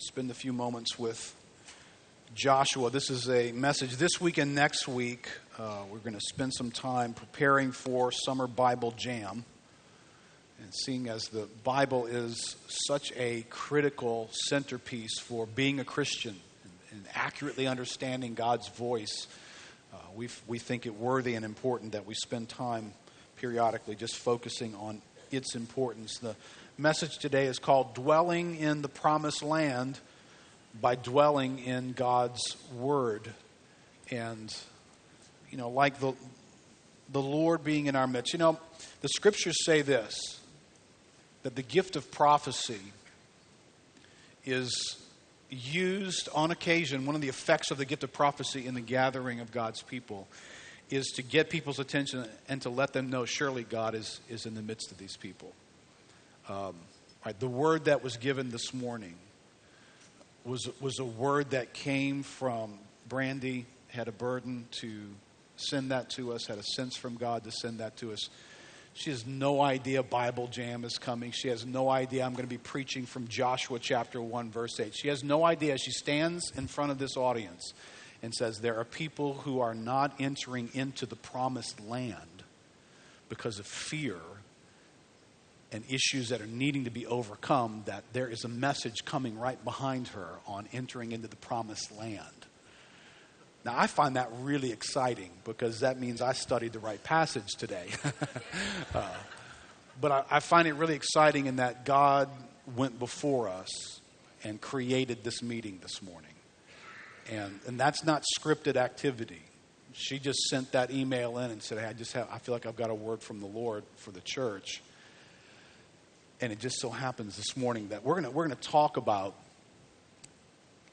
spend a few moments with Joshua. This is a message this week and next week. Uh, we're going to spend some time preparing for Summer Bible Jam. And seeing as the Bible is such a critical centerpiece for being a Christian and, and accurately understanding God's voice, uh, we we think it worthy and important that we spend time periodically just focusing on its importance. The message today is called Dwelling in the Promised Land by Dwelling in God's Word. And, you know, like the, the Lord being in our midst. You know, the scriptures say this that the gift of prophecy is used on occasion, one of the effects of the gift of prophecy in the gathering of God's people is to get people's attention and to let them know surely God is, is in the midst of these people. Um, right, the word that was given this morning was, was a word that came from Brandy, had a burden to send that to us, had a sense from God to send that to us. She has no idea Bible Jam is coming. She has no idea I'm going to be preaching from Joshua chapter 1, verse 8. She has no idea. She stands in front of this audience and says, There are people who are not entering into the promised land because of fear and issues that are needing to be overcome, that there is a message coming right behind her on entering into the promised land. Now, I find that really exciting because that means I studied the right passage today. uh, but I, I find it really exciting in that God went before us and created this meeting this morning. And, and that's not scripted activity. She just sent that email in and said, hey, I just have, I feel like I've got a word from the Lord for the church. And it just so happens this morning that we're going we're going to talk about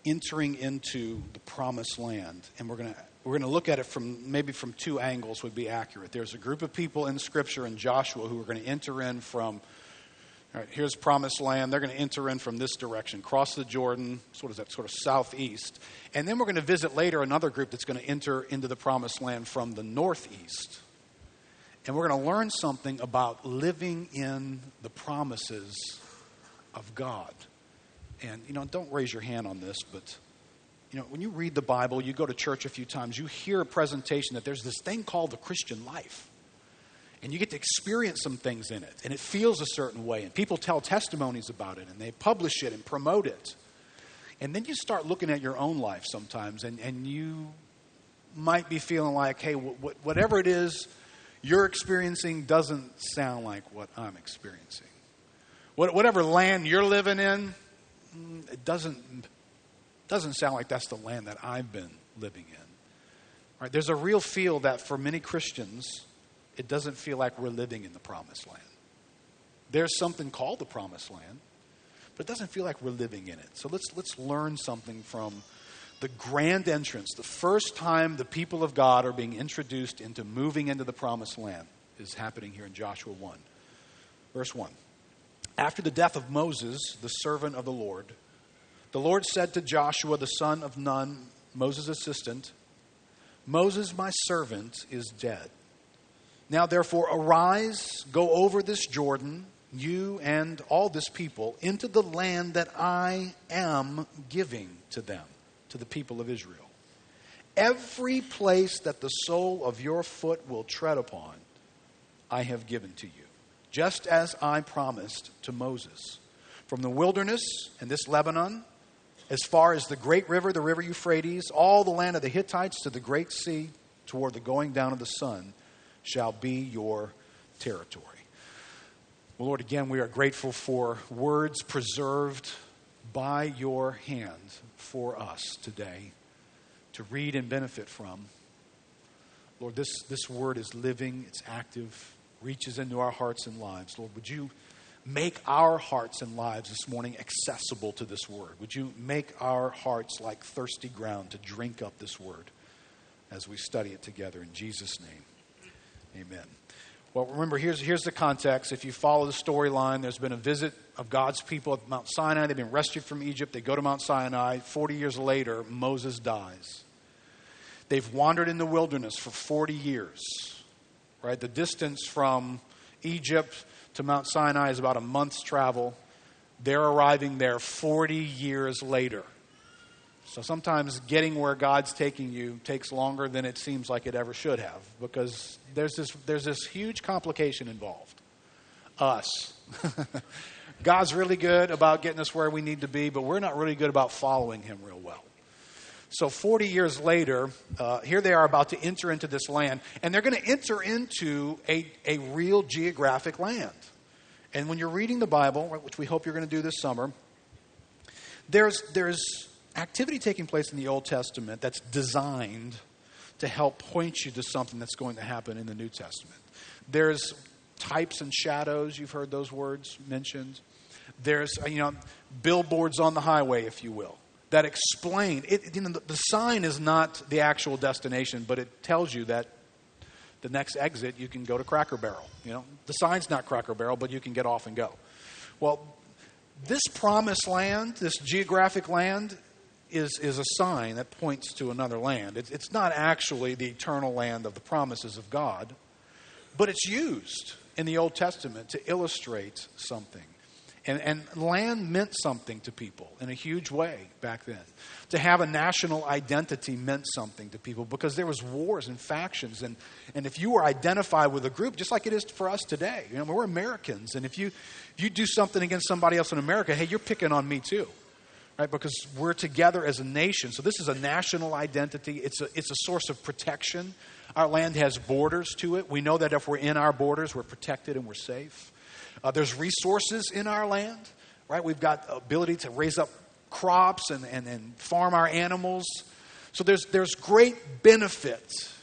entering into the promised land. And we're going to we're going to look at it from maybe from two angles would be accurate. There's a group of people in Scripture in Joshua who are going to enter in from all right, here's promised land. They're going to enter in from this direction, cross the Jordan, sort of that sort of southeast. And then we're going to visit later another group that's going to enter into the promised land from the northeast. And we're going to learn something about living in the promises of God. And, you know, don't raise your hand on this, but, you know, when you read the Bible, you go to church a few times, you hear a presentation that there's this thing called the Christian life and you get to experience some things in it, and it feels a certain way, and people tell testimonies about it, and they publish it and promote it. And then you start looking at your own life sometimes, and, and you might be feeling like, hey, whatever it is you're experiencing doesn't sound like what I'm experiencing. whatever land you're living in, mm, it doesn't, doesn't sound like that's the land that I've been living in. Right? There's a real feel that for many Christians, it doesn't feel like we're living in the promised land. There's something called the promised land, but it doesn't feel like we're living in it. So let's, let's learn something from the grand entrance, the first time the people of God are being introduced into moving into the promised land, is happening here in Joshua 1. Verse 1. After the death of Moses, the servant of the Lord, the Lord said to Joshua, the son of Nun, Moses' assistant, Moses, my servant, is dead. Now, therefore, arise, go over this Jordan, you and all this people, into the land that I am giving to them, to the people of Israel. Every place that the sole of your foot will tread upon, I have given to you, just as I promised to Moses. From the wilderness and this Lebanon, as far as the great river, the river Euphrates, all the land of the Hittites to the great sea, toward the going down of the sun shall be your territory. Well, Lord, again, we are grateful for words preserved by your hand for us today to read and benefit from. Lord, this, this word is living, it's active, reaches into our hearts and lives. Lord, would you make our hearts and lives this morning accessible to this word? Would you make our hearts like thirsty ground to drink up this word as we study it together in Jesus' name? Amen. Well, remember, here's, here's the context. If you follow the storyline, there's been a visit of God's people at Mount Sinai. They've been rescued from Egypt. They go to Mount Sinai. 40 years later, Moses dies. They've wandered in the wilderness for 40 years, right? The distance from Egypt to Mount Sinai is about a month's travel. They're arriving there 40 years later. So sometimes getting where God's taking you takes longer than it seems like it ever should have because there's this, there's this huge complication involved. Us. God's really good about getting us where we need to be, but we're not really good about following Him real well. So 40 years later, uh, here they are about to enter into this land, and they're going to enter into a, a real geographic land. And when you're reading the Bible, which we hope you're going to do this summer, there's, there's activity taking place in the Old Testament that's designed to help point you to something that's going to happen in the New Testament. There's types and shadows, you've heard those words mentioned. There's, uh, you know, billboards on the highway, if you will, that explain. It, you know, the, the sign is not the actual destination, but it tells you that the next exit you can go to Cracker Barrel. You know, the sign's not Cracker Barrel, but you can get off and go. Well, this promised land, this geographic land, is, is a sign that points to another land. It's, it's not actually the eternal land of the promises of God, but it's used in the Old Testament to illustrate something. And, and land meant something to people in a huge way back then. To have a national identity meant something to people because there was wars and factions. And, and if you were identified with a group, just like it is for us today, you know, we're Americans. And if you, if you do something against somebody else in America, hey, you're picking on me too right? Because we're together as a nation. So this is a national identity. It's a, it's a source of protection. Our land has borders to it. We know that if we're in our borders, we're protected and we're safe. Uh, there's resources in our land, right? We've got ability to raise up crops and, and, and farm our animals. So there's, there's great benefits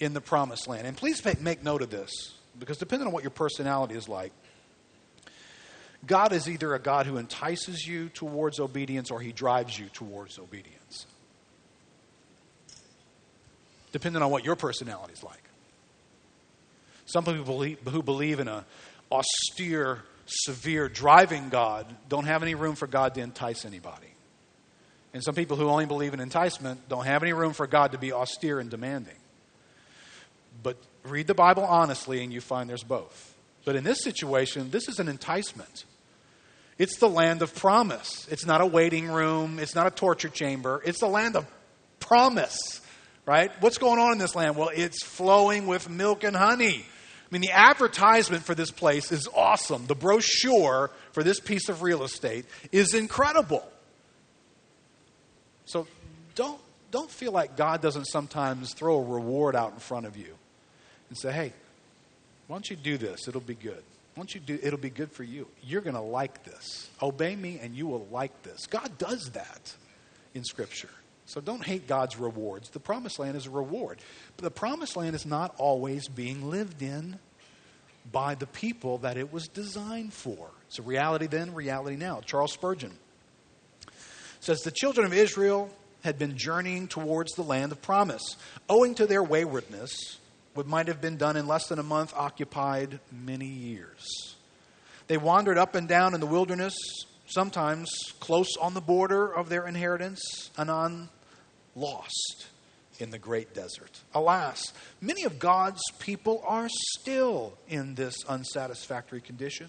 in the promised land. And please make, make note of this, because depending on what your personality is like, God is either a God who entices you towards obedience or he drives you towards obedience. Depending on what your personality is like. Some people believe, who believe in a austere, severe, driving God don't have any room for God to entice anybody. And some people who only believe in enticement don't have any room for God to be austere and demanding. But read the Bible honestly and you find there's both. But in this situation, this is an enticement. It's the land of promise. It's not a waiting room, it's not a torture chamber. It's the land of promise, right? What's going on in this land? Well, it's flowing with milk and honey. I mean, the advertisement for this place is awesome. The brochure for this piece of real estate is incredible. So don't, don't feel like God doesn't sometimes throw a reward out in front of you and say, hey, why don't you do this? It'll be good. Once you do, it'll be good for you. You're going to like this. Obey me, and you will like this. God does that in Scripture. So don't hate God's rewards. The promised land is a reward. But the promised land is not always being lived in by the people that it was designed for. It's a reality then, reality now. Charles Spurgeon says the children of Israel had been journeying towards the land of promise. Owing to their waywardness, what might have been done in less than a month occupied many years. They wandered up and down in the wilderness, sometimes close on the border of their inheritance, anon lost in the great desert. Alas, many of God's people are still in this unsatisfactory condition.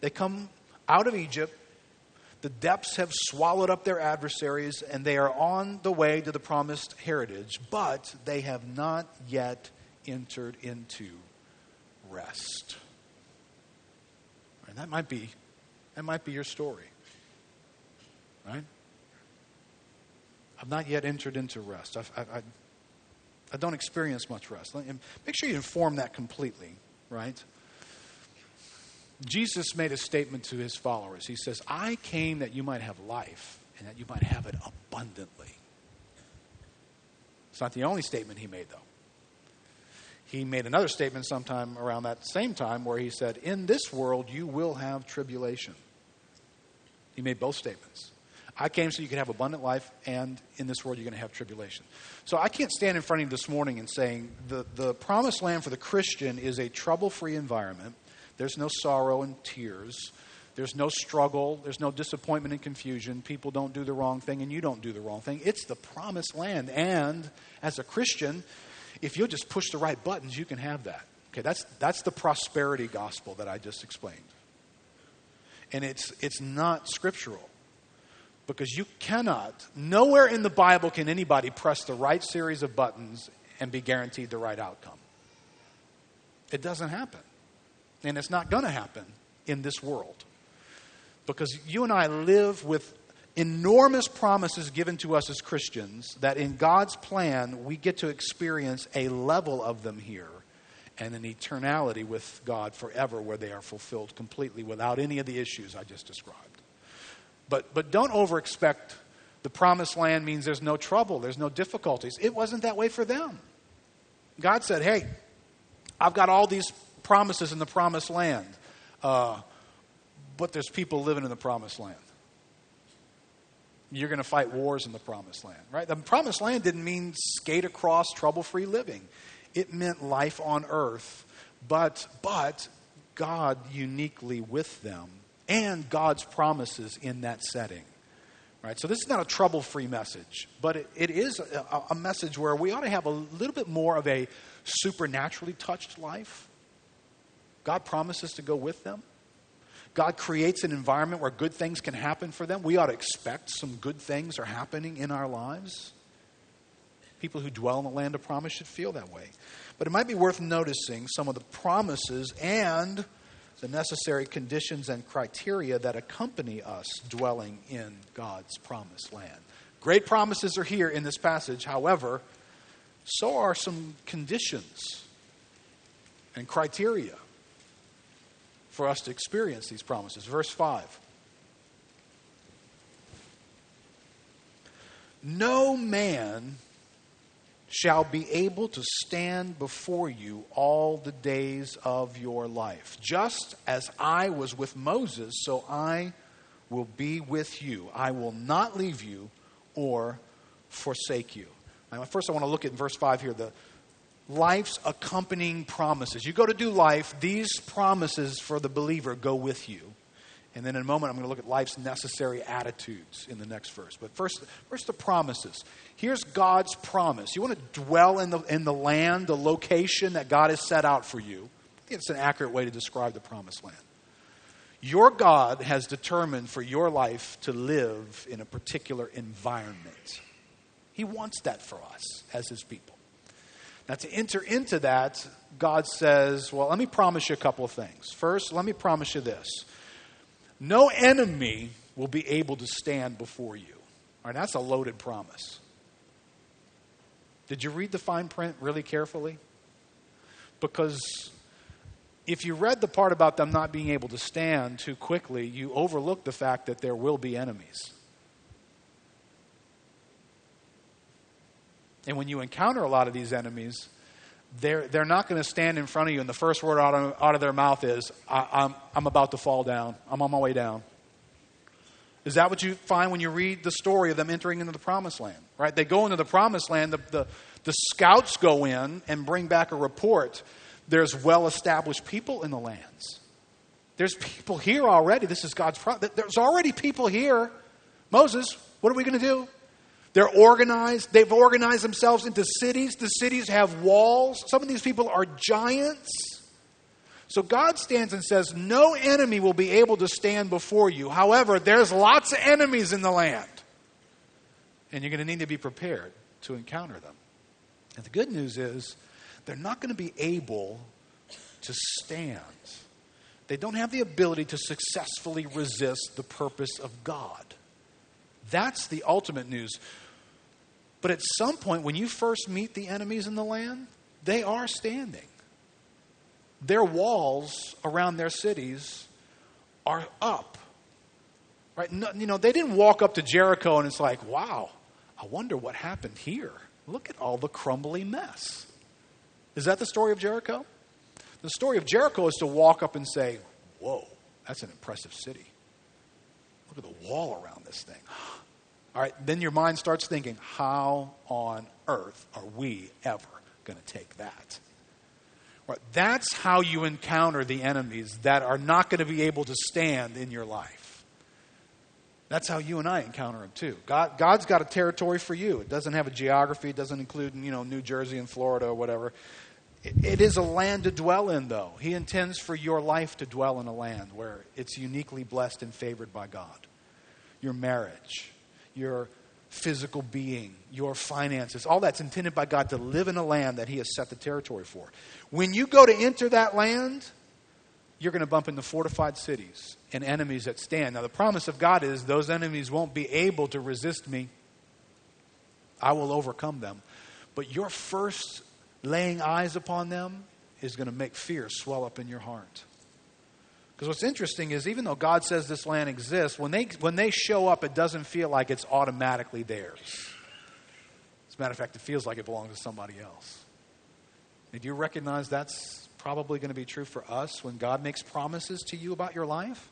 They come out of Egypt, the depths have swallowed up their adversaries, and they are on the way to the promised heritage, but they have not yet entered into rest. And that might be that might be your story. Right? I've not yet entered into rest. I've, I, I, I don't experience much rest. Make sure you inform that completely, right? Jesus made a statement to his followers. He says, I came that you might have life and that you might have it abundantly. It's not the only statement he made, though he made another statement sometime around that same time where he said, In this world you will have tribulation. He made both statements. I came so you could have abundant life, and in this world you're going to have tribulation. So I can't stand in front of you this morning and saying the, the promised land for the Christian is a trouble free environment. There's no sorrow and tears. There's no struggle. There's no disappointment and confusion. People don't do the wrong thing, and you don't do the wrong thing. It's the promised land. And as a Christian, if you'll just push the right buttons, you can have that. Okay, that's, that's the prosperity gospel that I just explained. And it's, it's not scriptural. Because you cannot, nowhere in the Bible can anybody press the right series of buttons and be guaranteed the right outcome. It doesn't happen. And it's not going to happen in this world. Because you and I live with enormous promises given to us as Christians that in God's plan we get to experience a level of them here and an eternality with God forever where they are fulfilled completely without any of the issues I just described. But, but don't overexpect the promised land means there's no trouble, there's no difficulties. It wasn't that way for them. God said, hey, I've got all these promises in the promised land, uh, but there's people living in the promised land. You're going to fight wars in the promised land, right? The promised land didn't mean skate across trouble free living, it meant life on earth, but, but God uniquely with them and God's promises in that setting. Right? So this is not a trouble-free message, but it, it is a, a message where we ought to have a little bit more of a supernaturally touched life. God promises to go with them. God creates an environment where good things can happen for them. We ought to expect some good things are happening in our lives. People who dwell in the land of promise should feel that way. But it might be worth noticing some of the promises and the necessary conditions and criteria that accompany us dwelling in God's promised land. Great promises are here in this passage, however, so are some conditions and criteria for us to experience these promises. Verse 5. No man shall be able to stand before you all the days of your life. Just as I was with Moses, so I will be with you. I will not leave you or forsake you. Now, first, I want to look at verse 5 here the life's accompanying promises. You go to do life, these promises for the believer go with you. And then in a moment, I'm going to look at life's necessary attitudes in the next verse. But first, first the promises. Here's God's promise. You want to dwell in the, in the land, the location that God has set out for you. It's an accurate way to describe the promised land. Your God has determined for your life to live in a particular environment. He wants that for us as His people. Now, to enter into that, God says, Well, let me promise you a couple of things. First, let me promise you this no enemy will be able to stand before you. All right, that's a loaded promise. Did you read the fine print really carefully? Because if you read the part about them not being able to stand too quickly, you overlook the fact that there will be enemies. And when you encounter a lot of these enemies, they're, they're not going to stand in front of you, and the first word out of, out of their mouth is, I, I'm, I'm about to fall down. I'm on my way down. Is that what you find when you read the story of them entering into the promised land? Right? They go into the promised land, the, the, the scouts go in and bring back a report. There's well established people in the lands. There's people here already. This is God's promise. There's already people here. Moses, what are we going to do? They're organized. They've organized themselves into cities. The cities have walls. Some of these people are giants. So God stands and says, No enemy will be able to stand before you. However, there's lots of enemies in the land. And you're going to need to be prepared to encounter them. And the good news is, they're not going to be able to stand. They don't have the ability to successfully resist the purpose of God. That's the ultimate news. But at some point, when you first meet the enemies in the land, they are standing. Their walls around their cities are up. Right? No, you know, they didn't walk up to Jericho and it's like, wow, I wonder what happened here. Look at all the crumbly mess. Is that the story of Jericho? The story of Jericho is to walk up and say, whoa, that's an impressive city. Look at the wall around this thing. All right, then your mind starts thinking, how on earth are we ever going to take that? Right, that's how you encounter the enemies that are not going to be able to stand in your life. That's how you and I encounter them too. God, God's got a territory for you. It doesn't have a geography. It doesn't include, you know, New Jersey and Florida or whatever. It is a land to dwell in, though. He intends for your life to dwell in a land where it's uniquely blessed and favored by God. Your marriage, your physical being, your finances, all that's intended by God to live in a land that He has set the territory for. When you go to enter that land, you're going to bump into fortified cities and enemies that stand. Now, the promise of God is those enemies won't be able to resist me. I will overcome them. But your first laying eyes upon them is going to make fear swell up in your heart. Because what's interesting is even though God says this land exists, when they, when they show up, it doesn't feel like it's automatically theirs. As a matter of fact, it feels like it belongs to somebody else. And do you recognize that's probably going to be true for us when God makes promises to you about your life?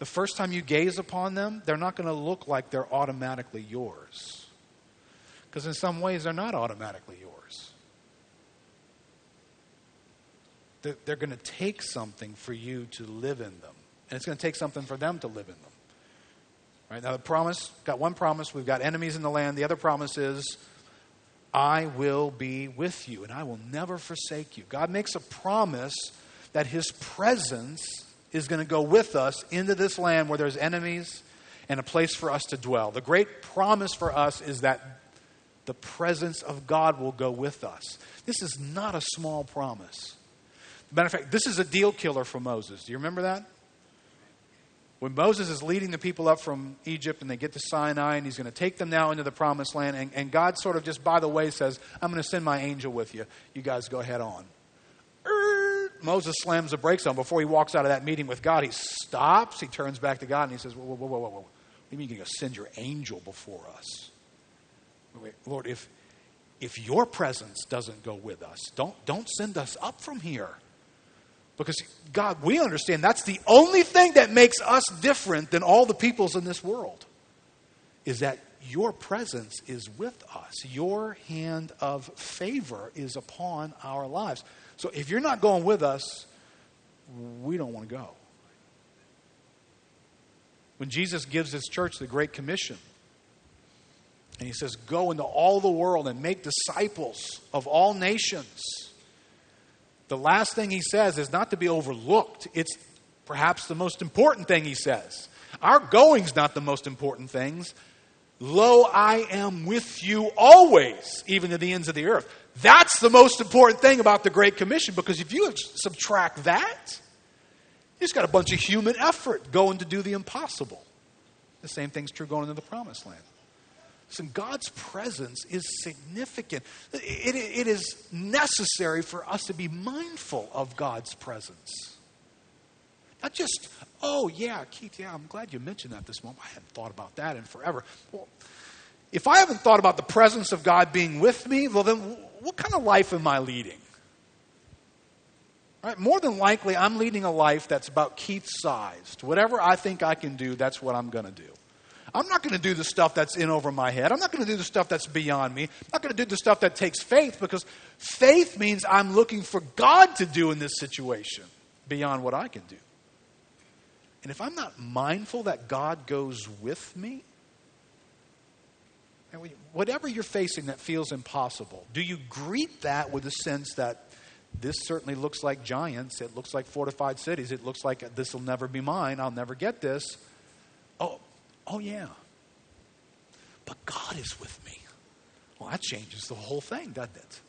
The first time you gaze upon them, they're not going to look like they're automatically yours. Because in some ways, they're not automatically yours. They're, they're going to take something for you to live in them. And it's going to take something for them to live in them. Right now, the promise, got one promise, we've got enemies in the land. The other promise is, I will be with you and I will never forsake you. God makes a promise that his presence is going to go with us into this land where there's enemies and a place for us to dwell. The great promise for us is that the presence of God will go with us. This is not a small promise. Matter of fact, this is a deal killer for Moses. Do you remember that? When Moses is leading the people up from Egypt and they get to Sinai and he's going to take them now into the promised land, and, and God sort of just by the way says, I'm going to send my angel with you. You guys go ahead on. Moses slams the brakes on before he walks out of that meeting with God. He stops, he turns back to God, and he says, Whoa, whoa, whoa, whoa, whoa. What do you mean you're going to send your angel before us? Wait, Lord, if, if your presence doesn't go with us, don't, don't send us up from here. Because, God, we understand that's the only thing that makes us different than all the peoples in this world, is that your presence is with us. Your hand of favor is upon our lives. So if you're not going with us, we don't want to go. When Jesus gives his church the Great Commission, and he says, Go into all the world and make disciples of all nations. The last thing he says is not to be overlooked. It's perhaps the most important thing he says. Our going's not the most important things. Lo, I am with you always, even to the ends of the earth. That's the most important thing about the Great Commission because if you subtract that, you just got a bunch of human effort going to do the impossible. The same thing's true going into the promised land. Listen, God's presence is significant. It, it, is necessary for us to be mindful of God's presence. Not just, oh, yeah, Keith, yeah, I'm glad you mentioned that this moment. I hadn't thought about that in forever. Well, if I haven't thought about the presence of God being with me, well, then what kind of life am I leading? Right? More than likely, I'm leading a life that's about Keith sized. Whatever I think I can do, that's what I'm going to do. I'm not going to do the stuff that's in over my head. I'm not going to do the stuff that's beyond me. I'm not going to do the stuff that takes faith because faith means I'm looking for God to do in this situation beyond what I can do. And if I'm not mindful that God goes with me, whatever you're facing that feels impossible, do you greet that with a sense that this certainly looks like giants, it looks like fortified cities, it looks like this will never be mine, I'll never get this? Oh, Oh, yeah. But God is with me. Well, that changes the whole thing, doesn't it?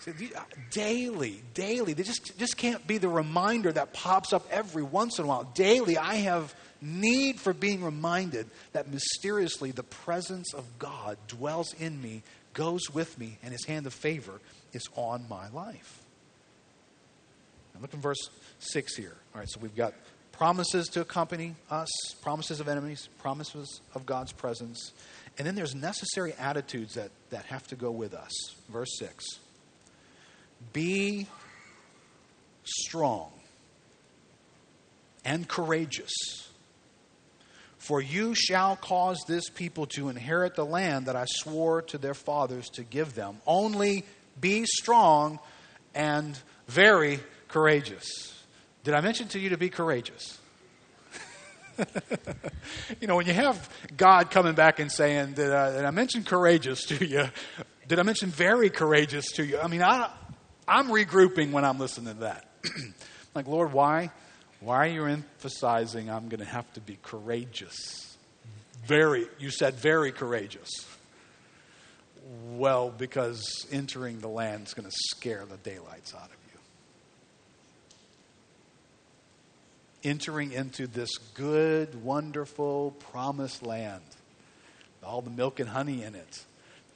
See, uh, daily, daily, they just, just can't be the reminder that pops up every once in a while. Daily, I have need for being reminded that mysteriously the presence of God dwells in me, goes with me, and his hand of favor is on my life. Now look in verse 6 here. All right, so we've got promises to accompany us, promises of enemies, promises of God's presence. And then there's necessary attitudes that, that have to go with us. Verse 6 Be strong and courageous, for you shall cause this people to inherit the land that I swore to their fathers to give them. Only be strong and very courageous. Did I mention to you to be courageous? you know, when you have God coming back and saying, did uh, I, did I mention courageous to you? Did I mention very courageous to you? I mean, I, I'm regrouping when I'm listening to that. like, Lord, why? Why are you emphasizing I'm going to have to be courageous? Very, you said very courageous. Well, because entering the land is going to scare the daylights out of you. Entering into this good, wonderful, promised land, all the milk and honey in it,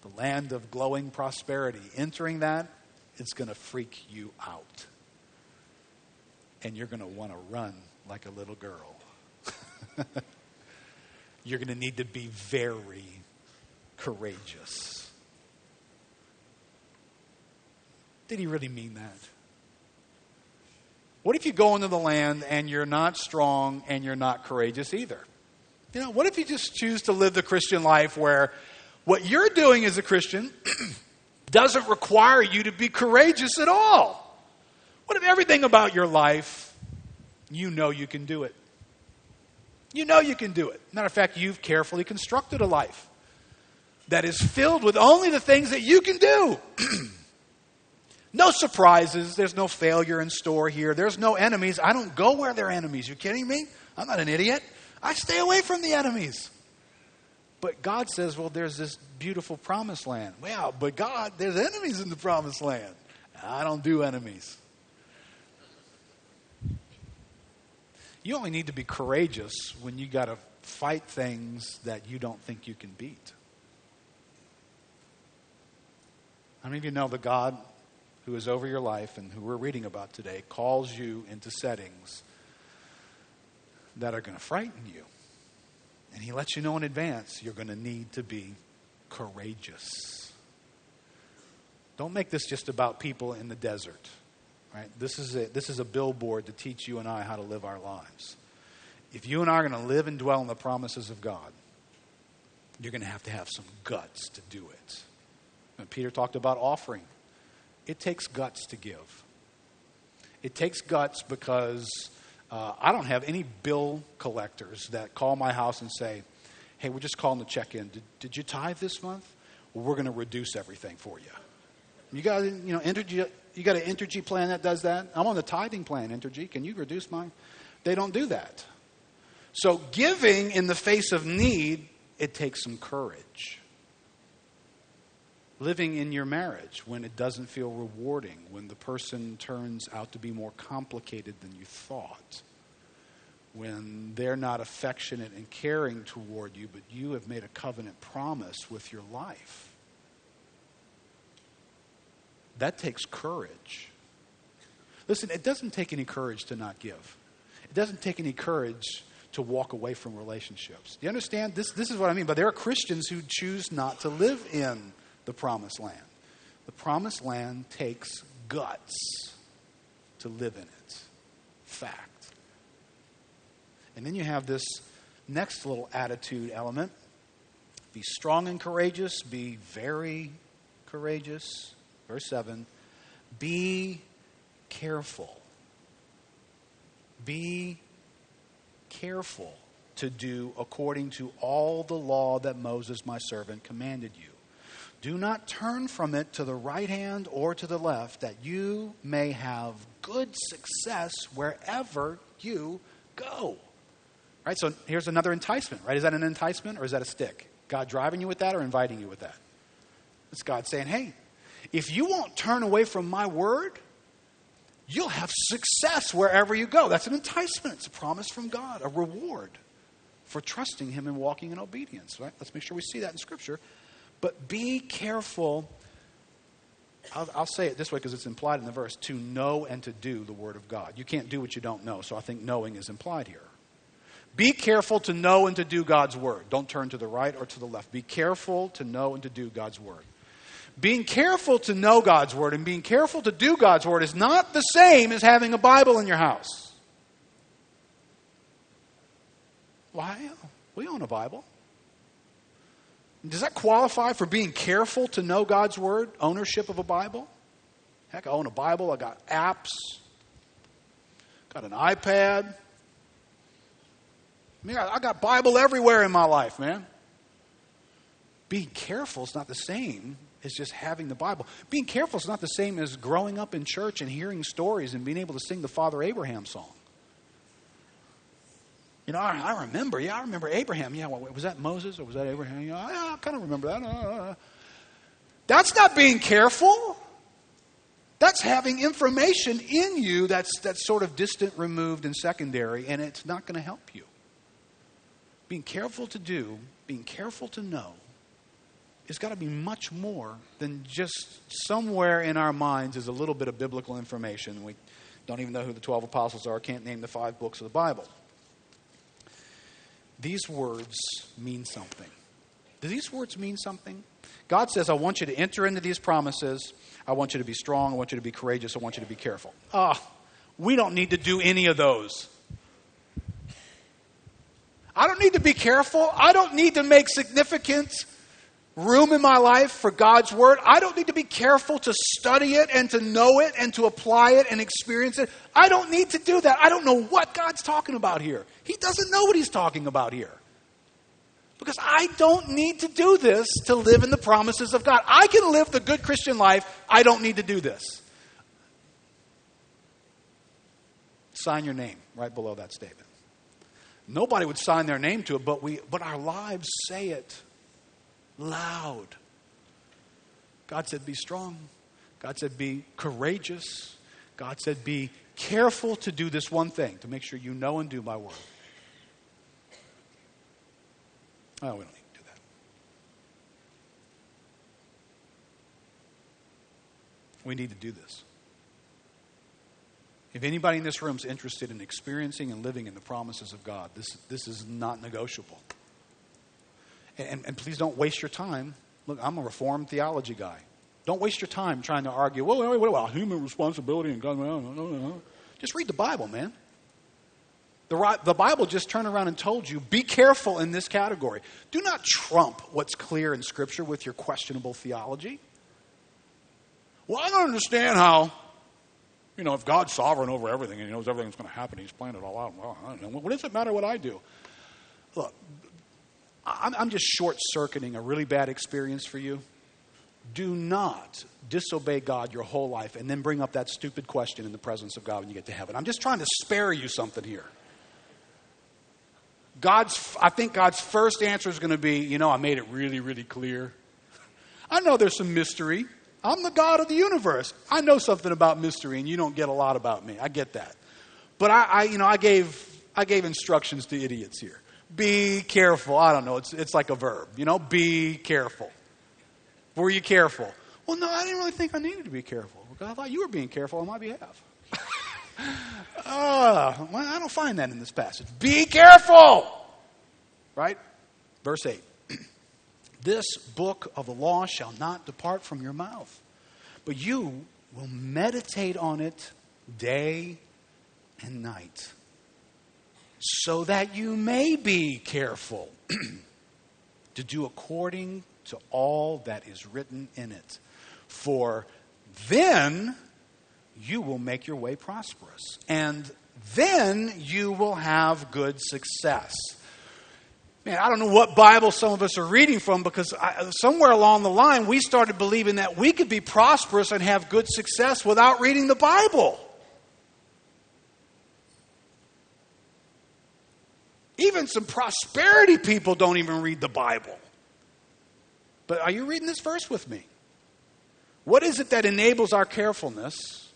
the land of glowing prosperity. Entering that, it's going to freak you out. And you're going to want to run like a little girl. you're going to need to be very courageous. Did he really mean that? What if you go into the land and you're not strong and you're not courageous either? You know, what if you just choose to live the Christian life where what you're doing as a Christian doesn't require you to be courageous at all? What if everything about your life, you know you can do it? You know you can do it. Matter of fact, you've carefully constructed a life that is filled with only the things that you can do. no surprises. There's no failure in store here. There's no enemies. I don't go where there are enemies. You kidding me? I'm not an idiot. I stay away from the enemies. But God says, well, there's this beautiful promised land. Well, but God, there's enemies in the promised land. I don't do enemies. You only need to be courageous when you got to fight things that you don't think you can beat. How many of you know the God who is over your life and who we're reading about today calls you into settings that are going to frighten you? And he lets you know in advance you're going to need to be courageous. Don't make this just about people in the desert. Right? This is a, this is a billboard to teach you and I how to live our lives. If you and I are going to live and dwell in the promises of God, you're going to have to have some guts to do it. And Peter talked about offering. It takes guts to give. It takes guts because uh, I don't have any bill collectors that call my house and say, hey, we're just calling to check in. Did, did you tithe this month? Well, we're going to reduce everything for you. You got, you know, Entergy, you got an Entergy plan that does that? I'm on the tithing plan, Entergy. Can you reduce mine? They don't do that. So giving in the face of need, it takes some courage living in your marriage when it doesn't feel rewarding, when the person turns out to be more complicated than you thought, when they're not affectionate and caring toward you, but you have made a covenant promise with your life. That takes courage. Listen, it doesn't take any courage to not give. It doesn't take any courage to walk away from relationships. Do you understand? This, this is what I mean. But there are Christians who choose not to live in the promised land. The promised land takes guts to live in it. Fact. And then you have this next little attitude element be strong and courageous, be very courageous. Verse 7 be careful. Be careful to do according to all the law that Moses, my servant, commanded you. Do not turn from it to the right hand or to the left, that you may have good success wherever you go. Right? So here's another enticement, right? Is that an enticement or is that a stick? God driving you with that or inviting you with that? It's God saying, hey, if you won't turn away from my word, you'll have success wherever you go. That's an enticement. It's a promise from God, a reward for trusting Him and walking in obedience, right? Let's make sure we see that in Scripture. But be careful. I'll, I'll say it this way because it's implied in the verse to know and to do the Word of God. You can't do what you don't know, so I think knowing is implied here. Be careful to know and to do God's Word. Don't turn to the right or to the left. Be careful to know and to do God's Word. Being careful to know God's Word and being careful to do God's Word is not the same as having a Bible in your house. Why? We own a Bible. Does that qualify for being careful to know God's Word? Ownership of a Bible? Heck, I own a Bible. I got apps. Got an iPad. I mean, I got Bible everywhere in my life, man. Being careful is not the same as just having the Bible. Being careful is not the same as growing up in church and hearing stories and being able to sing the Father Abraham song. You know, I, I remember, yeah, I remember Abraham. Yeah, was that Moses or was that Abraham? Yeah, I, I kind of remember that. Uh, that's not being careful. That's having information in you that's, that's sort of distant, removed, and secondary, and it's not going to help you. Being careful to do, being careful to know, has got to be much more than just somewhere in our minds is a little bit of biblical information. We don't even know who the 12 apostles are, can't name the five books of the Bible. These words mean something. Do these words mean something? God says, I want you to enter into these promises. I want you to be strong. I want you to be courageous. I want you to be careful. Ah, we don't need to do any of those. I don't need to be careful. I don't need to make significant room in my life for God's Word. I don't need to be careful to study it and to know it and to apply it and experience it. I don't need to do that. I don't know what God's talking about here. He doesn't know what He's talking about here. Because I don't need to do this to live in the promises of God. I can live the good Christian life. I don't need to do this. Sign your name right below that statement. Nobody would sign their name to it, but, we, but our lives say it loud. God said, Be strong. God said, Be courageous. God said, Be careful to do this one thing, to make sure you know and do my word. Oh, we don't need to do that. We need to do this. If anybody in this room is interested in experiencing and living in the promises of God, this, this is not negotiable. And, and please don't waste your time. Look, I'm a Reformed theology guy. Don't waste your time trying to argue, well, wait, wait, wait, human responsibility and God. Just read the Bible, man. The, the Bible just turned around and told you be careful in this category. Do not trump what's clear in Scripture with your questionable theology. Well, I don't understand how, you know, if God's sovereign over everything and He knows everything's going to happen, He's planned it all out. Well, I don't know. What does it matter what I do? Look, I'm, I'm just short circuiting a really bad experience for you. Do not disobey God your whole life and then bring up that stupid question in the presence of God when you get to heaven. I'm just trying to spare you something here. God's, I think God's first answer is going to be, you know, I made it really, really clear. I know there's some mystery. I'm the God of the universe. I know something about mystery, and you don't get a lot about me. I get that. But I, I you know, I gave, I gave instructions to idiots here. Be careful. I don't know. It's, it's like a verb, you know, be careful. Were you careful? Well, no, I didn't really think I needed to be careful I thought you were being careful on my behalf. uh, well, I don't find that in this passage. Be careful! Right? Verse 8. this book of the law shall not depart from your mouth, but you will meditate on it day and night, so that you may be careful to do according to all that is written in it. For then you will make your way prosperous, and then you will have good success. Man, I don't know what Bible some of us are reading from because I, somewhere along the line we started believing that we could be prosperous and have good success without reading the Bible. Even some prosperity people don't even read the Bible. But are you reading this verse with me? What is it that enables our carefulness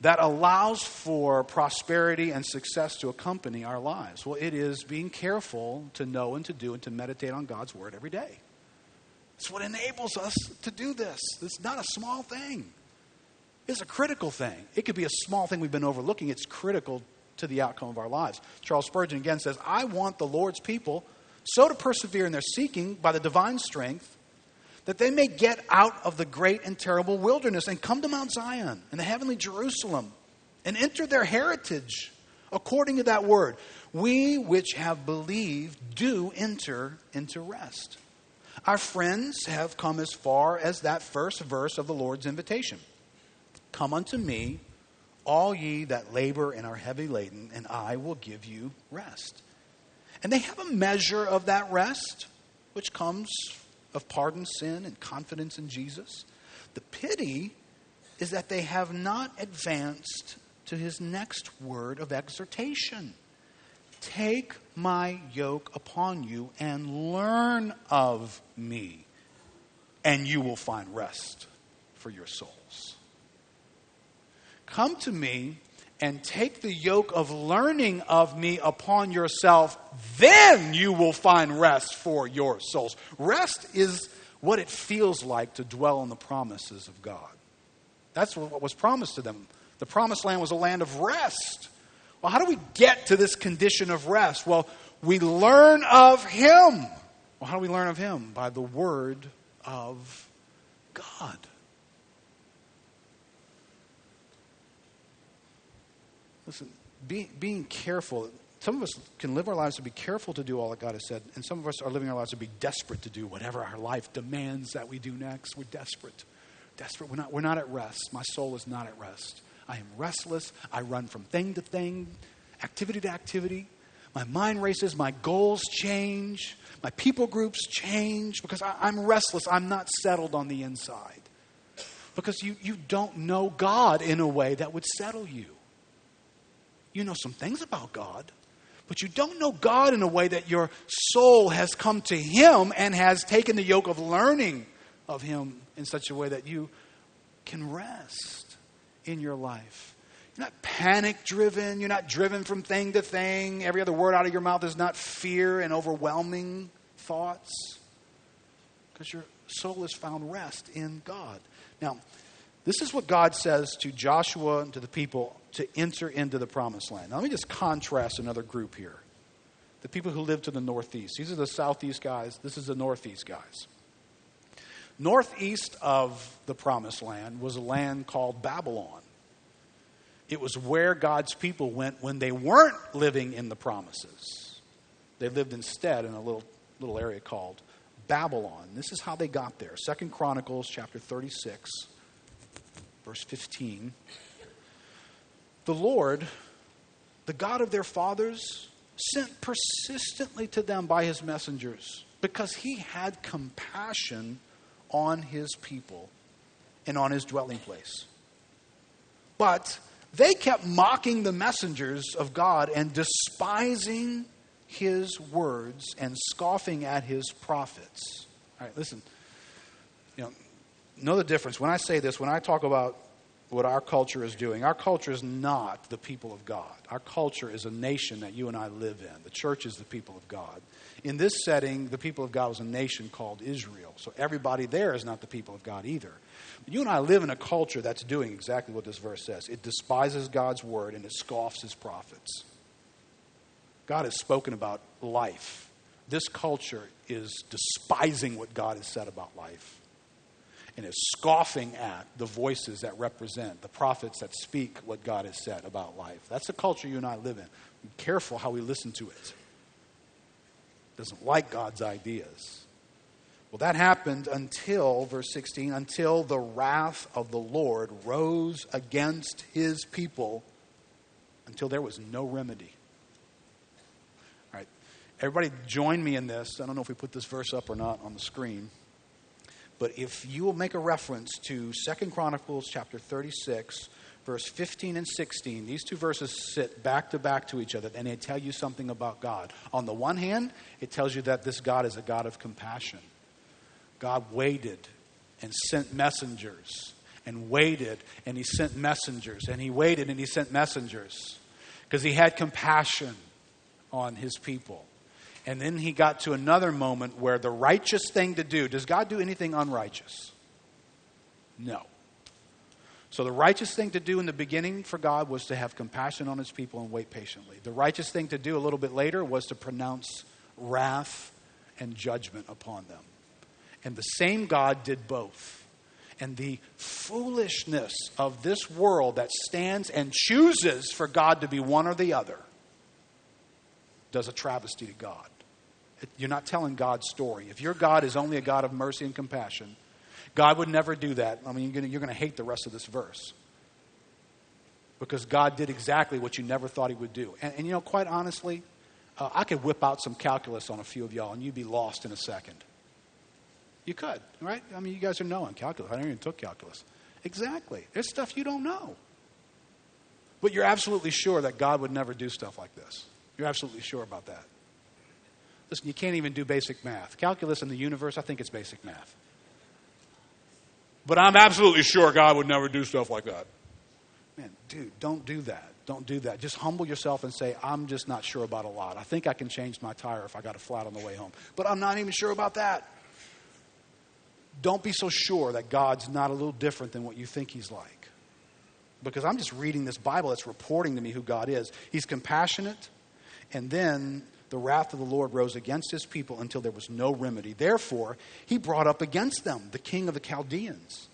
that allows for prosperity and success to accompany our lives? Well, it is being careful to know and to do and to meditate on God's Word every day. It's what enables us to do this. It's not a small thing, it's a critical thing. It could be a small thing we've been overlooking, it's critical to the outcome of our lives. Charles Spurgeon again says, I want the Lord's people so to persevere in their seeking by the divine strength that they may get out of the great and terrible wilderness and come to Mount Zion and the heavenly Jerusalem and enter their heritage according to that word. We which have believed do enter into rest. Our friends have come as far as that first verse of the Lord's invitation Come unto me, all ye that labor and are heavy laden, and I will give you rest. And they have a measure of that rest, which comes of pardoned sin and confidence in Jesus. The pity is that they have not advanced to his next word of exhortation. Take my yoke upon you and learn of me, and you will find rest for your souls. Come to me and take the yoke of learning of me upon yourself, then you will find rest for your souls. Rest is what it feels like to dwell on the promises of God. That's what was promised to them. The promised land was a land of rest. Well, how do we get to this condition of rest? Well, we learn of Him. Well, how do we learn of Him? By the Word of God. Listen, be, being careful. Some of us can live our lives to be careful to do all that God has said, and some of us are living our lives to be desperate to do whatever our life demands that we do next. We're desperate. Desperate. We're not, we're not at rest. My soul is not at rest. I am restless. I run from thing to thing, activity to activity. My mind races. My goals change. My people groups change because I, I'm restless. I'm not settled on the inside. Because you, you don't know God in a way that would settle you. You know some things about God, but you don't know God in a way that your soul has come to Him and has taken the yoke of learning of Him in such a way that you can rest in your life. You're not panic driven. You're not driven from thing to thing. Every other word out of your mouth is not fear and overwhelming thoughts. Because your soul has found rest in God. Now, this is what God says to Joshua and to the people to enter into the promised land. Now, let me just contrast another group here the people who live to the northeast. These are the southeast guys, this is the northeast guys. Northeast of the promised land was a land called Babylon. It was where God's people went when they weren't living in the promises. They lived instead in a little, little area called Babylon. This is how they got there. Second Chronicles chapter 36 verse 15. The Lord, the God of their fathers, sent persistently to them by his messengers because he had compassion on his people and on his dwelling place. But they kept mocking the messengers of God and despising his words and scoffing at his prophets. All right, listen. Know the difference. When I say this, when I talk about what our culture is doing, our culture is not the people of God. Our culture is a nation that you and I live in. The church is the people of God. In this setting, the people of God was a nation called Israel. So everybody there is not the people of God either. But you and I live in a culture that's doing exactly what this verse says it despises God's word and it scoffs his prophets. God has spoken about life. This culture is despising what God has said about life and is scoffing at the voices that represent, the prophets that speak what God has said about life. That's the culture you and I live in. Be careful how we listen to it. Doesn't like God's ideas. Well, that happened until, verse 16, until the wrath of the Lord rose against his people until there was no remedy. All right, everybody join me in this. I don't know if we put this verse up or not on the screen. But if you will make a reference to Second Chronicles chapter 36, verse 15 and 16, these two verses sit back to back to each other and they tell you something about God. On the one hand, it tells you that this God is a God of compassion. God waited and sent messengers and waited and he sent messengers and he waited and he sent messengers because he had compassion on his people. And then he got to another moment where the righteous thing to do does God do anything unrighteous? No. So, the righteous thing to do in the beginning for God was to have compassion on his people and wait patiently. The righteous thing to do a little bit later was to pronounce wrath and judgment upon them. And the same God did both. And the foolishness of this world that stands and chooses for God to be one or the other does a travesty to God. You're not telling God's story. If your God is only a God of mercy and compassion, God would never do that. I mean, you're going to hate the rest of this verse. Because God did exactly what you never thought He would do. And, and you know, quite honestly, uh, I could whip out some calculus on a few of y'all and you'd be lost in a second. You could, right? I mean, you guys are knowing calculus. I never even took calculus. Exactly. There's stuff you don't know. But you're absolutely sure that God would never do stuff like this. You're absolutely sure about that. Listen, you can't even do basic math. Calculus in the universe, I think it's basic math. But I'm absolutely sure God would never do stuff like that. Man, dude, don't do that. Don't do that. Just humble yourself and say, I'm just not sure about a lot. I think I can change my tire if I got a flat on the way home. But I'm not even sure about that. Don't be so sure that God's not a little different than what you think He's like. Because I'm just reading this Bible that's reporting to me who God is. He's compassionate, and then the wrath of the Lord rose against his people until there was no remedy. Therefore, he brought up against them the king of the Chaldeans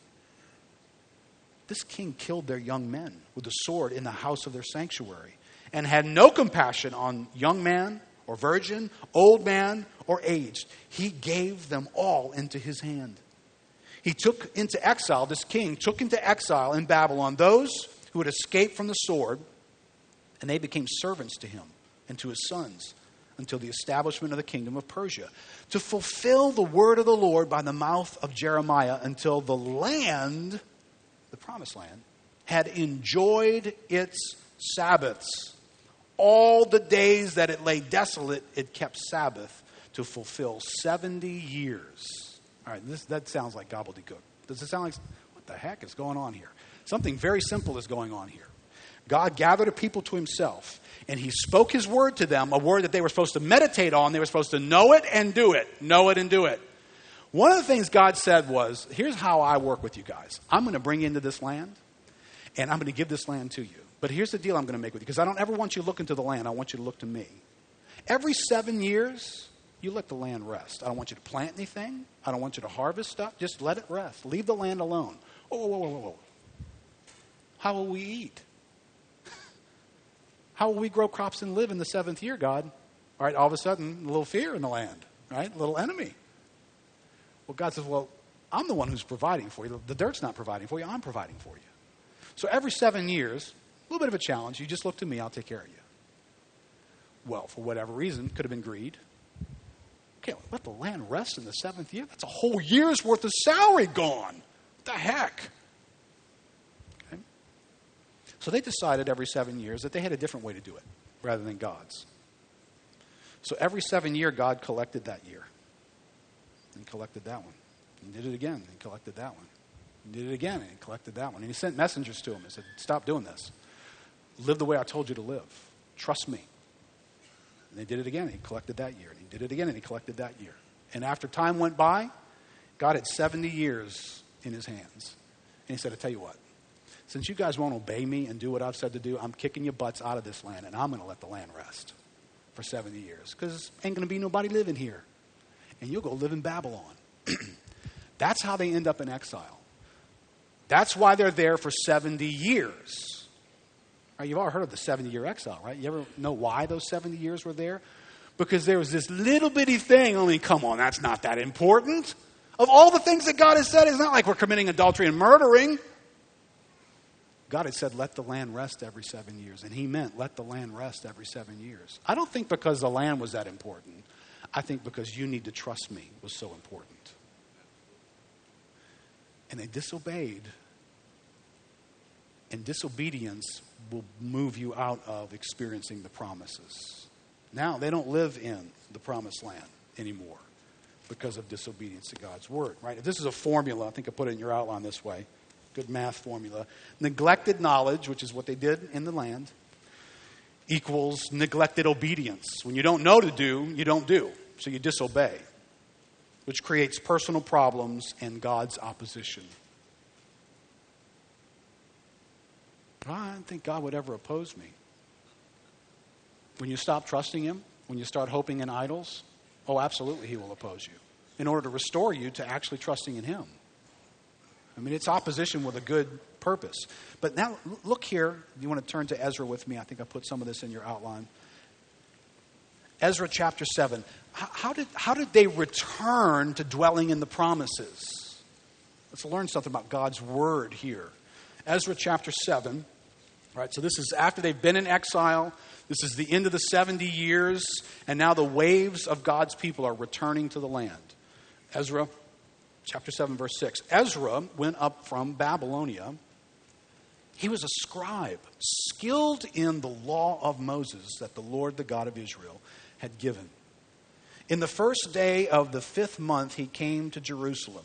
this king killed their young men with the sword in the house of their sanctuary and had no compassion on young man or virgin, old man or aged. He gave them all into his hand. He took into exile, this king took into exile in Babylon those who had escaped from the sword, and they became servants to him and to his sons until the establishment of the kingdom of Persia, to fulfill the word of the Lord by the mouth of Jeremiah until the land the promised land, had enjoyed its Sabbaths. All the days that it lay desolate, it kept Sabbath to fulfill 70 years. All right, this, that sounds like gobbledygook. Does it sound like, what the heck is going on here? Something very simple is going on here. God gathered a people to himself, and he spoke his word to them, a word that they were supposed to meditate on. They were supposed to know it and do it. Know it and do it. One of the things God said was, Here's how I work with you guys. I'm going to bring you into this land, and I'm going to give this land to you. But here's the deal I'm going to make with you, because I don't ever want you to look into the land. I want you to look to me. Every seven years, you let the land rest. I don't want you to plant anything. I don't want you to harvest stuff. Just let it rest. Leave the land alone. Oh, whoa, whoa, whoa, whoa. How will we eat? How will we grow crops and live in the seventh year, God? All right, all of a sudden, a little fear in the land, right? A little enemy. Well, God says, Well, I'm the one who's providing for you. The dirt's not providing for you, I'm providing for you. So every seven years, a little bit of a challenge. You just look to me, I'll take care of you. Well, for whatever reason, could have been greed. Okay, let the land rest in the seventh year. That's a whole year's worth of salary gone. What the heck? So they decided every seven years that they had a different way to do it rather than God's. So every seven year, God collected that year and collected that one. He did it again and collected that one. He did it again and collected that one. And he sent messengers to him and said, Stop doing this. Live the way I told you to live. Trust me. And they did it again and he collected that year. And he did it again and he collected that year. And after time went by, God had 70 years in his hands. And he said, I tell you what, since you guys won't obey me and do what I've said to do, I'm kicking your butts out of this land and I'm going to let the land rest for 70 years because ain't going to be nobody living here and you'll go live in Babylon. That's how they end up in exile. That's why they're there for 70 years. Right, you've all heard of the 70 year exile, right? You ever know why those 70 years were there? Because there was this little bitty thing. I mean, come on, that's not that important. Of all the things that God has said, it's not like we're committing adultery and murdering. God had said, let the land rest every seven years. And He meant, let the land rest every seven years. I don't think because the land was that important. I think because you need to trust me was so important. And they disobeyed. And disobedience will move you out of experiencing the promises. Now, they don't live in the promised land anymore because of disobedience to God's word, right? If this is a formula, I think I put it in your outline this way good math formula. Neglected knowledge, which is what they did in the land, equals neglected obedience. When you don't know to do, you don't do. So you disobey, which creates personal problems and God's opposition. I don't think God would ever oppose me. When you stop trusting Him, when you start hoping in idols, oh, absolutely, He will oppose you in order to restore you to actually trusting in Him. I mean, it's opposition with a good purpose. But now, look here. You want to turn to Ezra with me? I think I put some of this in your outline. Ezra chapter 7. How did, how did they return to dwelling in the promises? Let's learn something about God's word here. Ezra chapter 7. Right, so this is after they've been in exile. This is the end of the 70 years, and now the waves of God's people are returning to the land. Ezra chapter 7, verse 6. Ezra went up from Babylonia. He was a scribe, skilled in the law of Moses that the Lord, the God of Israel, had given. In the first day of the fifth month, he came to Jerusalem,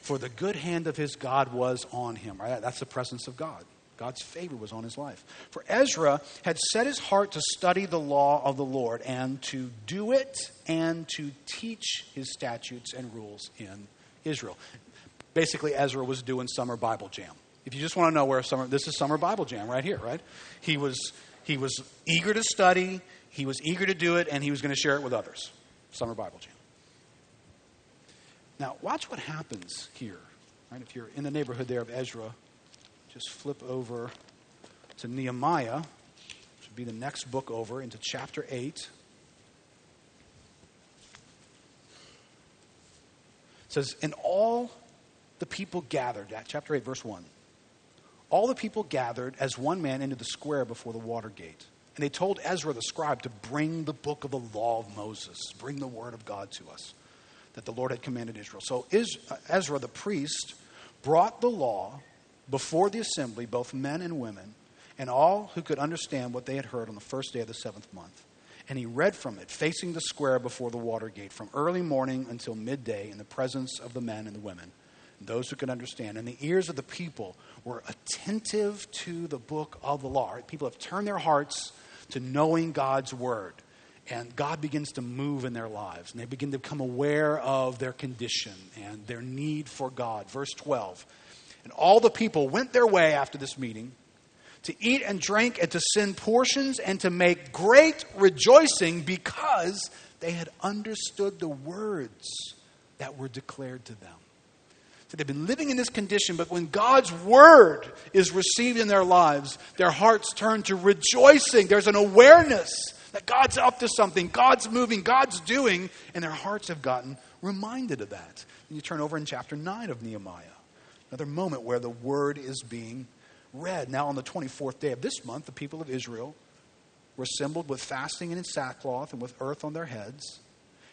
for the good hand of his God was on him. Right? That's the presence of God. God's favor was on his life. For Ezra had set his heart to study the law of the Lord and to do it and to teach his statutes and rules in Israel. Basically, Ezra was doing summer Bible jam. If you just want to know where summer, this is summer Bible jam right here, right? He was, he was eager to study, he was eager to do it, and he was going to share it with others. Summer Bible jam. Now, watch what happens here. Right? If you're in the neighborhood there of Ezra, just flip over to Nehemiah, which would be the next book over, into chapter 8. It says, And all the people gathered, at chapter 8, verse 1. All the people gathered as one man into the square before the water gate. And they told Ezra the scribe to bring the book of the law of Moses, bring the word of God to us that the Lord had commanded Israel. So uh, Ezra the priest brought the law before the assembly, both men and women, and all who could understand what they had heard on the first day of the seventh month. And he read from it, facing the square before the water gate, from early morning until midday, in the presence of the men and the women, and those who could understand. And the ears of the people were attentive to the book of the law. People have turned their hearts to knowing God's word. And God begins to move in their lives. And they begin to become aware of their condition and their need for God. Verse 12 and all the people went their way after this meeting to eat and drink and to send portions and to make great rejoicing because they had understood the words that were declared to them. So they've been living in this condition, but when God's word is received in their lives, their hearts turn to rejoicing. There's an awareness that God's up to something, God's moving, God's doing, and their hearts have gotten reminded of that. And you turn over in chapter 9 of Nehemiah another moment where the word is being read. Now, on the 24th day of this month, the people of Israel were assembled with fasting and in sackcloth and with earth on their heads.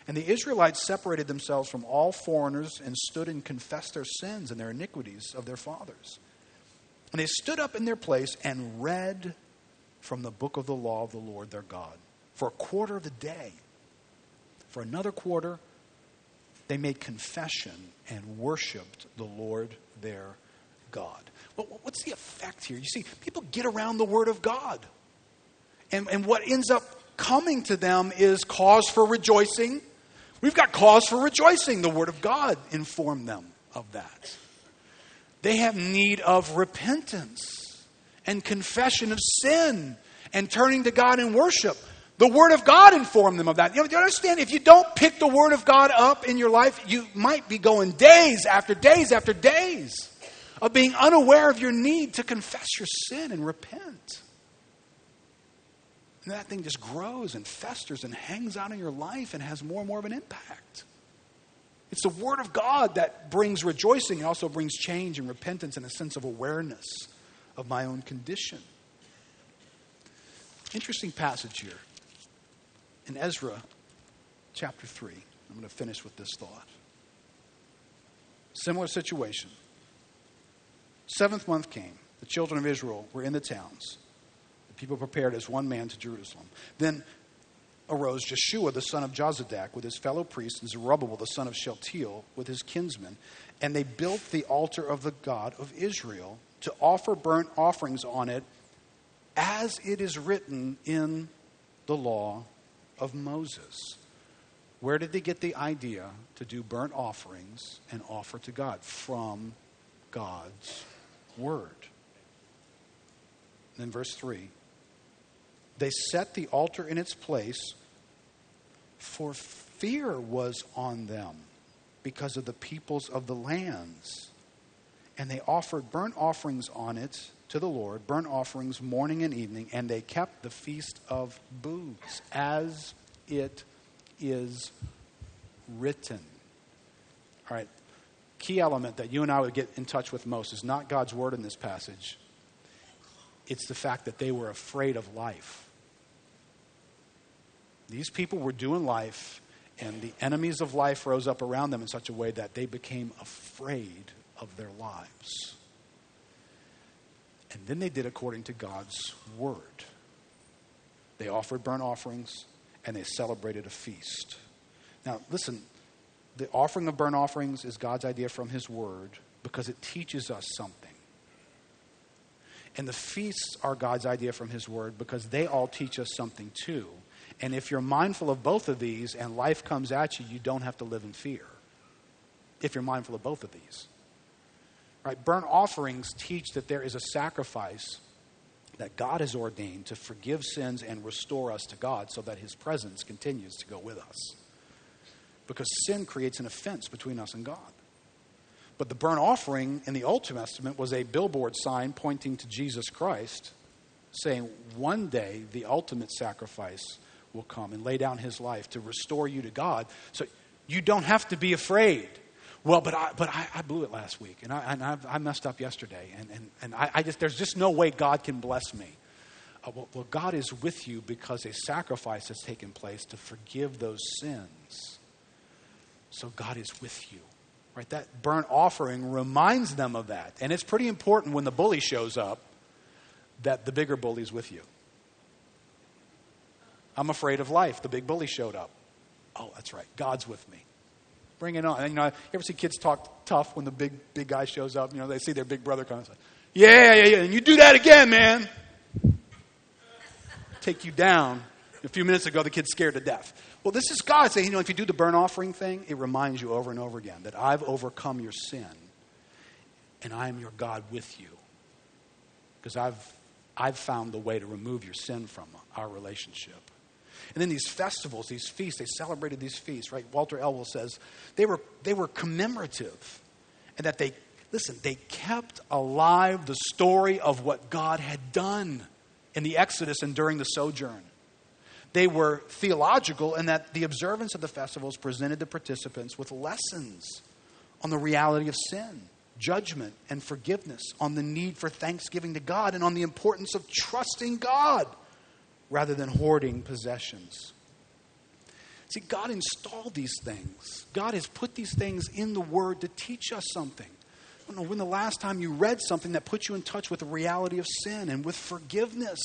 And the Israelites separated themselves from all foreigners and stood and confessed their sins and their iniquities of their fathers. And they stood up in their place and read from the book of the law of the Lord their God for a quarter of the day. For another quarter, they made confession and worshiped the Lord their God. But what's the effect here? You see, people get around the Word of God. And, and what ends up coming to them is cause for rejoicing. We've got cause for rejoicing. The Word of God informed them of that. They have need of repentance and confession of sin and turning to God in worship. The Word of God informed them of that. You, know, you understand? If you don't pick the Word of God up in your life, you might be going days after days after days of being unaware of your need to confess your sin and repent. And that thing just grows and festers and hangs out in your life and has more and more of an impact. It's the Word of God that brings rejoicing and also brings change and repentance and a sense of awareness of my own condition. Interesting passage here in Ezra chapter 3. I'm going to finish with this thought. Similar situation. Seventh month came. The children of Israel were in the towns. The people prepared as one man to Jerusalem. Then arose Jeshua the son of Jozadak with his fellow priests and Zerubbabel the son of Shealtiel with his kinsmen. And they built the altar of the God of Israel to offer burnt offerings on it as it is written in the law of Moses. Where did they get the idea to do burnt offerings and offer to God? From God's Word. then, verse 3 they set the altar in its place, for fear was on them because of the peoples of the lands. And they offered burnt offerings on it to the Lord, burnt offerings morning and evening, and they kept the feast of booths as it is written. All right, key element that you and I would get in touch with most is not God's word in this passage, it's the fact that they were afraid of life. These people were doing life And the enemies of life rose up around them in such a way that they became afraid of their lives. And then they did according to God's word. They offered burnt offerings and they celebrated a feast. Now, listen, the offering of burnt offerings is God's idea from His Word because it teaches us something. And the feasts are God's idea from His Word because they all teach us something too. And if you're mindful of both of these and life comes at you, you don't have to live in fear. If you're mindful of both of these. Right? Burnt offerings teach that there is a sacrifice that God has ordained to forgive sins and restore us to God so that His presence continues to go with us because sin creates an offense between us and God. But the burnt offering in the Old Testament was a billboard sign pointing to Jesus Christ, saying, One day the ultimate sacrifice will come and lay down his life to restore you to God. So you don't have to be afraid. Well, but I, but I, I blew it last week, and I, and I, messed up yesterday, and, and, and I, I, just, there's just no way God can bless me. Uh, well, well, God is with you because a sacrifice has taken place to forgive those sins. So God is with you. Right? That burnt offering reminds them of that. And it's pretty important when the bully shows up that the bigger bully's with you. I'm afraid of life. The big bully showed up. Oh, that's right. God's with me. Bring it on. And, you know, you ever see kids talk tough when the big big guy shows up? You know, they see their big brother come and say, Yeah, yeah, yeah. And you do that again, man. Take you down. A few minutes ago, the kid's scared to death. Well, this is God saying, you know, if you do the burnt offering thing, it reminds you over and over again that I've overcome your sin and I am your God with you. Because I've, I've found the way to remove your sin from our relationship. And then these festivals, these feasts, they celebrated these feasts, right? Walter Elwell says they were, they were commemorative and that they, listen, they kept alive the story of what God had done in the Exodus and during the sojourn. They were theological in that the observance of the festivals presented the participants with lessons on the reality of sin, judgment, and forgiveness, on the need for thanksgiving to God, and on the importance of trusting God rather than hoarding possessions. See, God installed these things. God has put these things in the Word to teach us something. I don't know when the last time you read something that put you in touch with the reality of sin and with forgiveness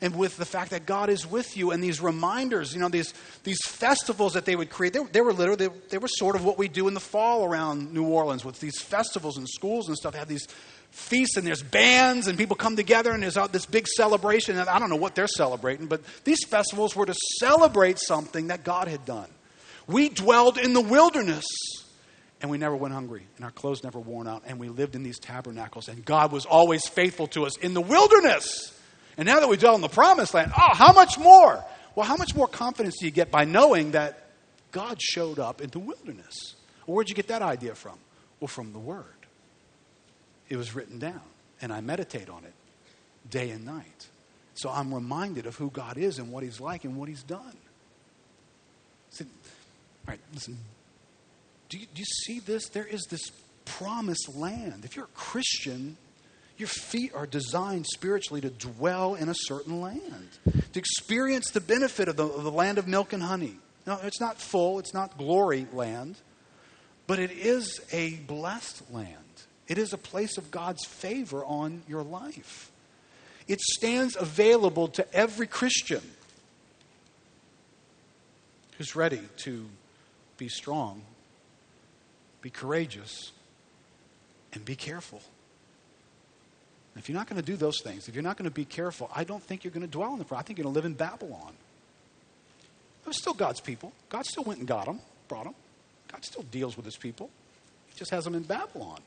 and with the fact that God is with you and these reminders, you know, these, these festivals that they would create, they, they were literally, they, they, were sort of what we do in the fall around New Orleans with these festivals and schools and stuff. Have these feasts and there's bands and people come together and there's this big celebration. And I don't know what they're celebrating, but these festivals were to celebrate something that God had done. We dwelled in the wilderness and we never went hungry and our clothes never worn out and we lived in these tabernacles and God was always faithful to us in the wilderness. And now that we dwell in the promised land, oh, how much more? Well, how much more confidence do you get by knowing that God showed up in the wilderness? Well, where'd you get that idea from? Well, from the Word. It was written down, and I meditate on it day and night. So I'm reminded of who God is and what He's like and what He's done. So, all right, listen. Do you, do you see this? There is this promised land. If you're a Christian, your feet are designed spiritually to dwell in a certain land, to experience the benefit of the, of the land of milk and honey. No, it's not full, it's not glory land, but it is a blessed land. It is a place of God's favor on your life. It stands available to every Christian who's ready to be strong, be courageous, and be careful. If you're not going to do those things, if you're not going to be careful, I don't think you're going to dwell in the front. I think you're going to live in Babylon. It was still God's people. God still went and got them, brought them. God still deals with his people. He just has them in Babylon.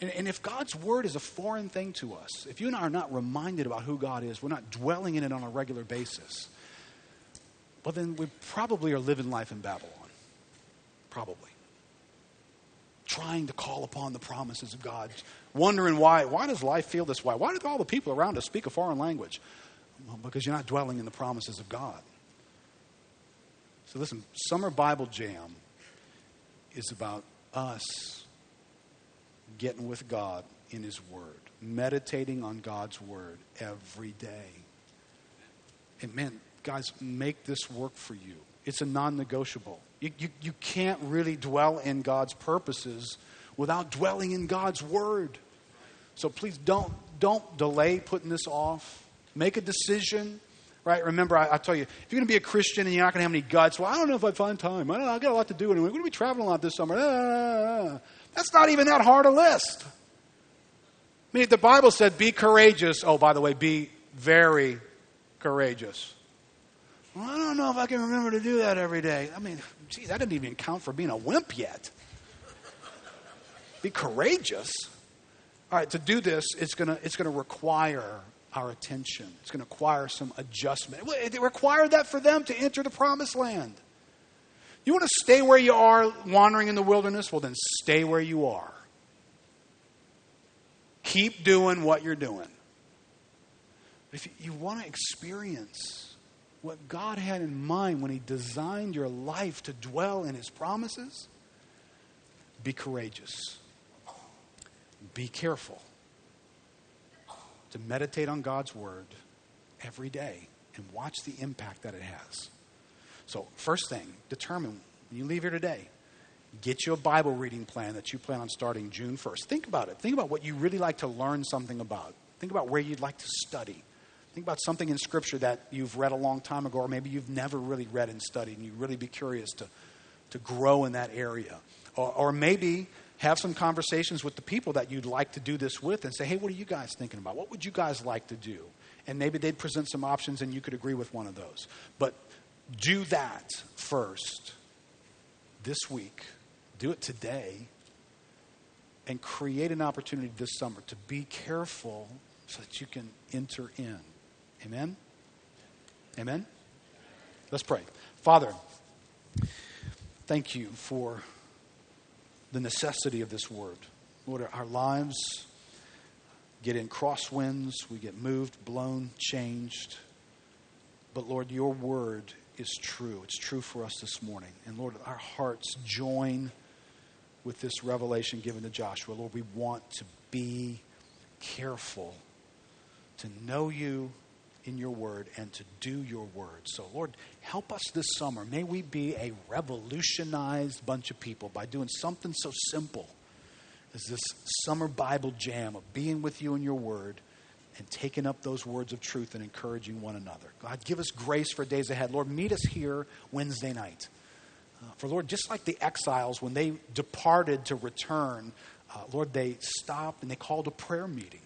And, and, if God's word is a foreign thing to us, if you and I are not reminded about who God is, we're not dwelling in it on a regular basis, well, then we probably are living life in Babylon. Probably trying to call upon the promises of God, wondering why. Why does life feel this way? Why do all the people around us speak a foreign language? Well, because you're not dwelling in the promises of God. So, listen, Summer Bible Jam is about us getting with God in His Word, meditating on God's Word every day. And man, guys, make this work for you. It's a non negotiable. You, you, you can't really dwell in God's purposes without dwelling in God's word. So please don't, don't delay putting this off. Make a decision. Right? Remember, I, I tell you, if you're going to be a Christian and you're not going to have any guts, well, I don't know if I find time. I don't know. I got a lot to do anyway. We're going to be traveling a lot this summer. That's not even that hard a list. I mean, the Bible said, be courageous. Oh, by the way, be very courageous. Well, I don't know if I can remember to do that every day. I mean, gee, that didn't even count for being a wimp yet. Be courageous. All right, to do this, it's going to it's going to require our attention. It's going to require some adjustment. It required that for them to enter the promised land. You want to stay where you are wandering in the wilderness? Well, then stay where you are. Keep doing what you're doing. If you want to experience what God had in mind when He designed your life to dwell in His promises, be courageous. Be careful to meditate on God's Word every day and watch the impact that it has. So, first thing, determine when you leave here today, get you a Bible reading plan that you plan on starting June 1st. Think about it. Think about what you really like to learn something about. Think about where you'd like to study. Think about something in Scripture that you've read a long time ago, or maybe you've never really read and studied, and you really be curious to, to grow in that area. Or, or maybe have some conversations with the people that you'd like to do this with and say, hey, what are you guys thinking about? What would you guys like to do? And maybe they'd present some options and you could agree with one of those. But do that first this week. Do it today. And create an opportunity this summer to be careful so that you can enter in. Amen? Amen? Let's pray. Father, thank you for the necessity of this word. Lord, our lives get in crosswinds, we get moved, blown, changed. But Lord, your word is true. It's true for us this morning. And Lord, our hearts join with this revelation given to Joshua. Lord, we want to be careful to know you in your word and to do your word. So, Lord, help us this summer. May we be a revolutionized bunch of people by doing something so simple as this summer Bible jam of being with you in your word and taking up those words of truth and encouraging one another. God, give us grace for days ahead. Lord, meet us here Wednesday night. Uh, for Lord, just like the exiles, when they departed to return, uh, Lord, they stopped and they called a prayer meeting.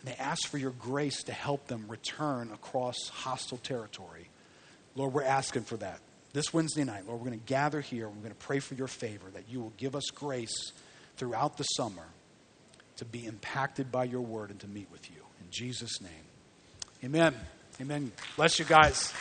And they ask for your grace to help them return across hostile territory. Lord, we're asking for that. This Wednesday night, Lord, we're going to gather here. We're going to pray for your favor, that you will give us grace throughout the summer to be impacted by your word and to meet with you. In Jesus' name. Amen. Amen. Bless you guys.